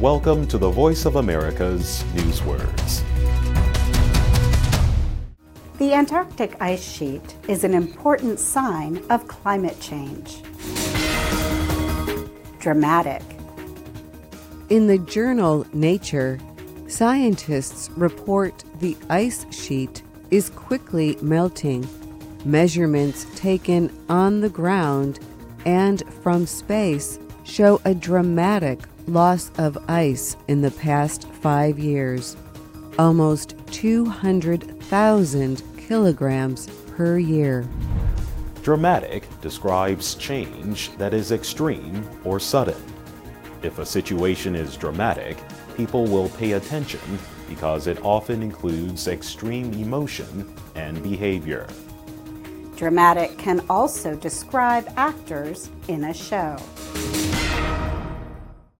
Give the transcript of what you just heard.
Welcome to the Voice of America's Newswords. The Antarctic ice sheet is an important sign of climate change. Dramatic. In the journal Nature, scientists report the ice sheet is quickly melting. Measurements taken on the ground and from space show a dramatic loss of ice in the past five years. Almost 200,000 kilograms per year. Dramatic describes change that is extreme or sudden. If a situation is dramatic, people will pay attention because it often includes extreme emotion and behavior. Dramatic can also describe actors in a show.